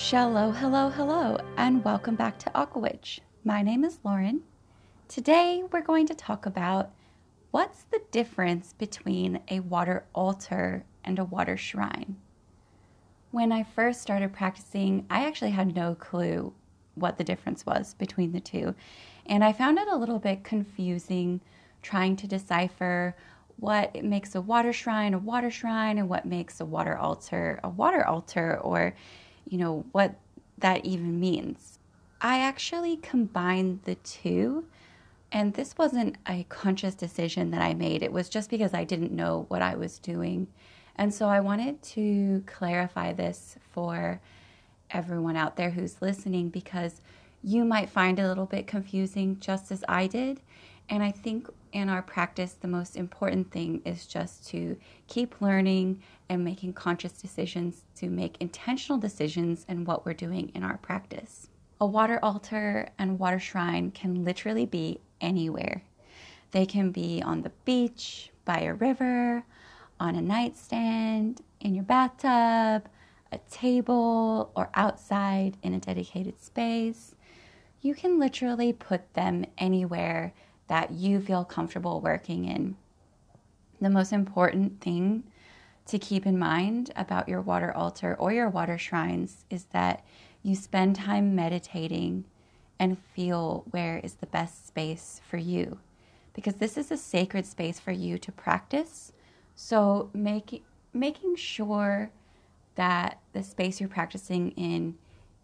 Hello, hello, hello, and welcome back to Aquawitch. My name is Lauren. Today we're going to talk about what's the difference between a water altar and a water shrine. When I first started practicing, I actually had no clue what the difference was between the two, and I found it a little bit confusing trying to decipher what makes a water shrine a water shrine and what makes a water altar a water altar or you know, what that even means. I actually combined the two, and this wasn't a conscious decision that I made. It was just because I didn't know what I was doing. And so I wanted to clarify this for everyone out there who's listening because you might find it a little bit confusing just as I did. And I think in our practice, the most important thing is just to keep learning and making conscious decisions to make intentional decisions in what we're doing in our practice. A water altar and water shrine can literally be anywhere. They can be on the beach, by a river, on a nightstand, in your bathtub, a table, or outside in a dedicated space. You can literally put them anywhere that you feel comfortable working in. The most important thing to keep in mind about your water altar or your water shrines is that you spend time meditating and feel where is the best space for you because this is a sacred space for you to practice. So make, making sure that the space you're practicing in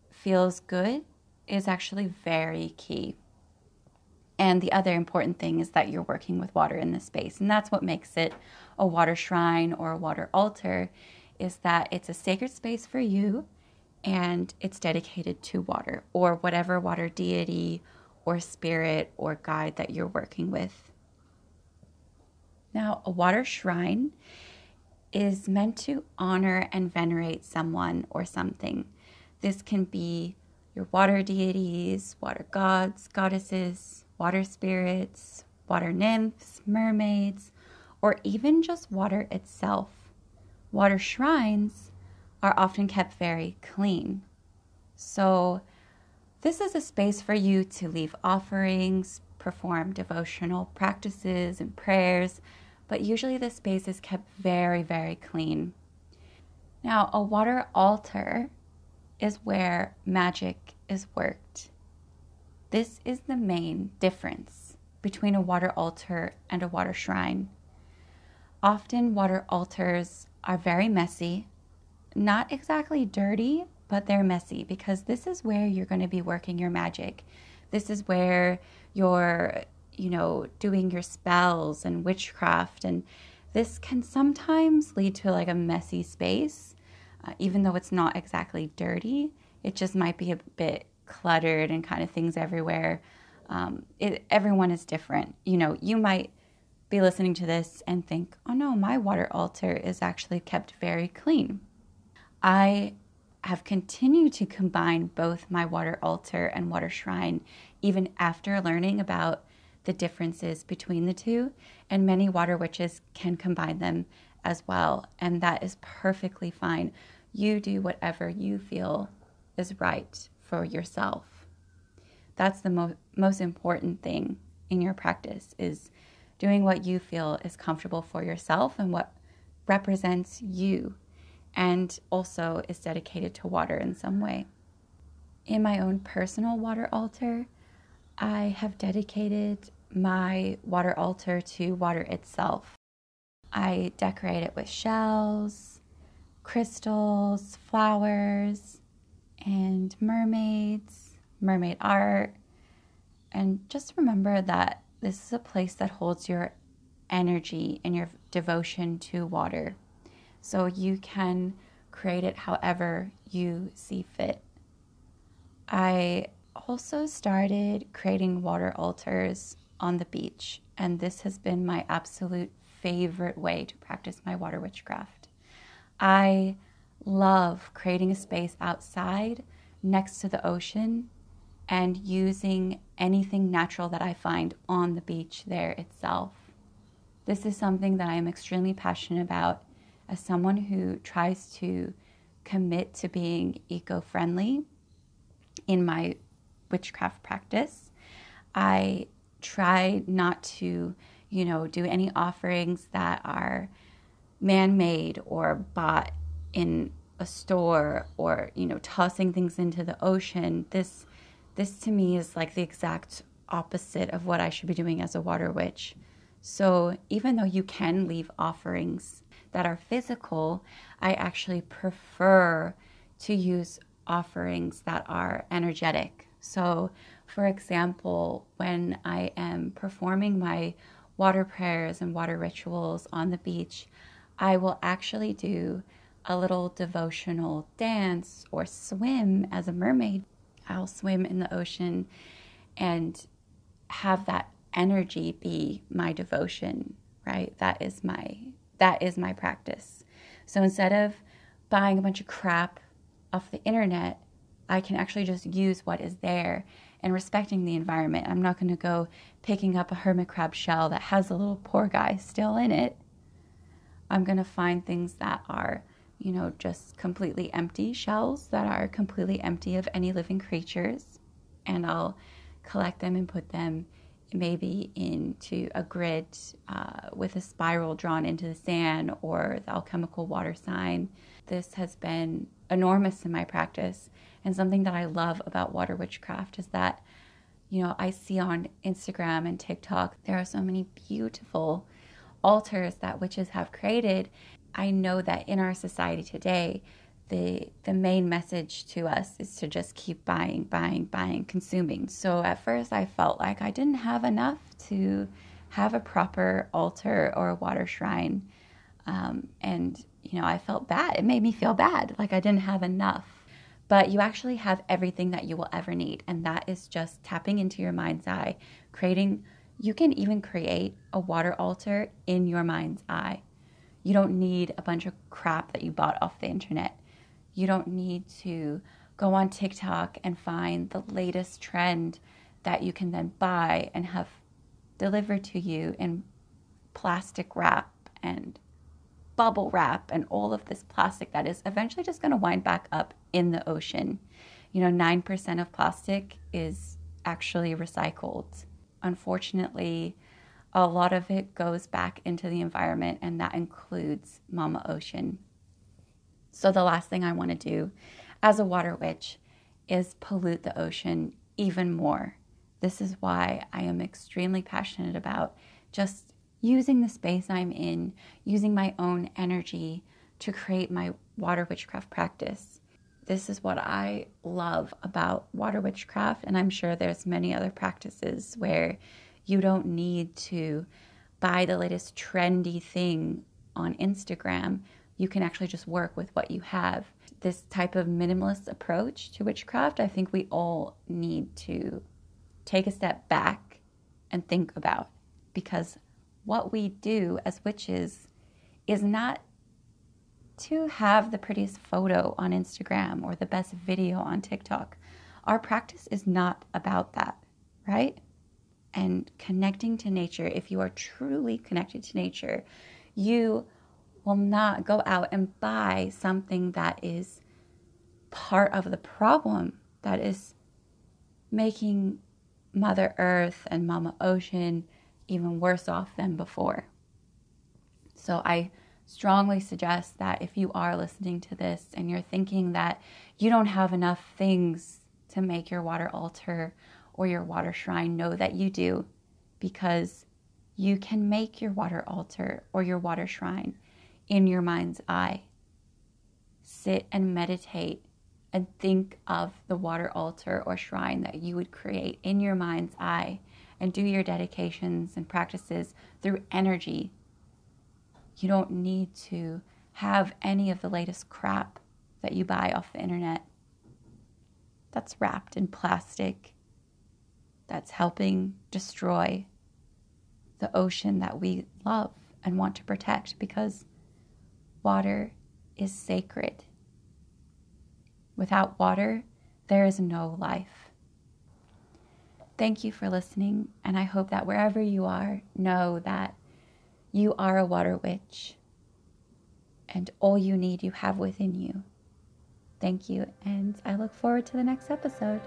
feels good is actually very key. And the other important thing is that you're working with water in this space. And that's what makes it a water shrine or a water altar is that it's a sacred space for you and it's dedicated to water or whatever water deity or spirit or guide that you're working with. Now, a water shrine is meant to honor and venerate someone or something. This can be your water deities, water gods, goddesses, water spirits, water nymphs, mermaids, or even just water itself. Water shrines are often kept very clean. So, this is a space for you to leave offerings, perform devotional practices and prayers, but usually the space is kept very, very clean. Now, a water altar is where magic is worked. This is the main difference between a water altar and a water shrine. Often, water altars are very messy, not exactly dirty, but they're messy because this is where you're going to be working your magic. This is where you're, you know, doing your spells and witchcraft. And this can sometimes lead to like a messy space, uh, even though it's not exactly dirty. It just might be a bit cluttered and kind of things everywhere. Um, it, everyone is different. You know, you might be listening to this and think, oh no, my water altar is actually kept very clean. I have continued to combine both my water altar and water shrine even after learning about the differences between the two, and many water witches can combine them as well, and that is perfectly fine. You do whatever you feel is right for yourself. That's the mo- most important thing in your practice is doing what you feel is comfortable for yourself and what represents you and also is dedicated to water in some way. In my own personal water altar, I have dedicated my water altar to water itself. I decorate it with shells, crystals, flowers, and mermaids, mermaid art. And just remember that this is a place that holds your energy and your devotion to water. So you can create it however you see fit. I also started creating water altars on the beach, and this has been my absolute favorite way to practice my water witchcraft. I love creating a space outside next to the ocean and using anything natural that I find on the beach there itself. This is something that I am extremely passionate about as someone who tries to commit to being eco friendly in my witchcraft practice. I try not to, you know, do any offerings that are man made or bought in a store or, you know, tossing things into the ocean. This this to me is like the exact opposite of what I should be doing as a water witch. So even though you can leave offerings that are physical, I actually prefer to use offerings that are energetic. So, for example, when I am performing my water prayers and water rituals on the beach, I will actually do a little devotional dance or swim as a mermaid. I'll swim in the ocean and have that energy be my devotion, right? That is my that is my practice. So instead of buying a bunch of crap off the internet, I can actually just use what is there and respecting the environment. I'm not going to go picking up a hermit crab shell that has a little poor guy still in it. I'm going to find things that are, you know, just completely empty shells that are completely empty of any living creatures. And I'll collect them and put them maybe into a grid uh, with a spiral drawn into the sand or the alchemical water sign. This has been enormous in my practice. And something that I love about water witchcraft is that, you know, I see on Instagram and TikTok, there are so many beautiful altars that witches have created. I know that in our society today, the the main message to us is to just keep buying, buying, buying, consuming. So at first I felt like I didn't have enough to have a proper altar or a water shrine. Um, and you know, I felt bad. It made me feel bad, like I didn't have enough. But you actually have everything that you will ever need, and that is just tapping into your mind's eye, creating. You can even create a water altar in your mind's eye. You don't need a bunch of crap that you bought off the internet. You don't need to go on TikTok and find the latest trend that you can then buy and have delivered to you in plastic wrap and bubble wrap and all of this plastic that is eventually just going to wind back up in the ocean. You know, 9% of plastic is actually recycled. Unfortunately, a lot of it goes back into the environment, and that includes Mama Ocean. So, the last thing I want to do as a water witch is pollute the ocean even more. This is why I am extremely passionate about just using the space I'm in, using my own energy to create my water witchcraft practice. This is what I love about water witchcraft, and I'm sure there's many other practices where you don't need to buy the latest trendy thing on Instagram you can actually just work with what you have. This type of minimalist approach to witchcraft, I think we all need to take a step back and think about because what we do as witches is not to have the prettiest photo on Instagram or the best video on TikTok. Our practice is not about that, right? And connecting to nature, if you are truly connected to nature, you will not go out and buy something that is part of the problem that is making Mother Earth and Mama Ocean even worse off than before. So I strongly suggest that if you are listening to this and you're thinking that you don't have enough things to make your water altar or your water shrine, know that you do because you can make your water altar or your water shrine in your mind's eye. Sit and meditate and think of the water altar or shrine that you would create in your mind's eye and do your dedications and practices through energy. You don't need to have any of the latest crap that you buy off the internet that's wrapped in plastic, that's helping destroy the ocean that we love and want to protect because Water is sacred. Without water, there is no life. Thank you for listening, and I hope that wherever you are, know that you are a water witch, and all you need you have within you. Thank you, and I look forward to the next episode.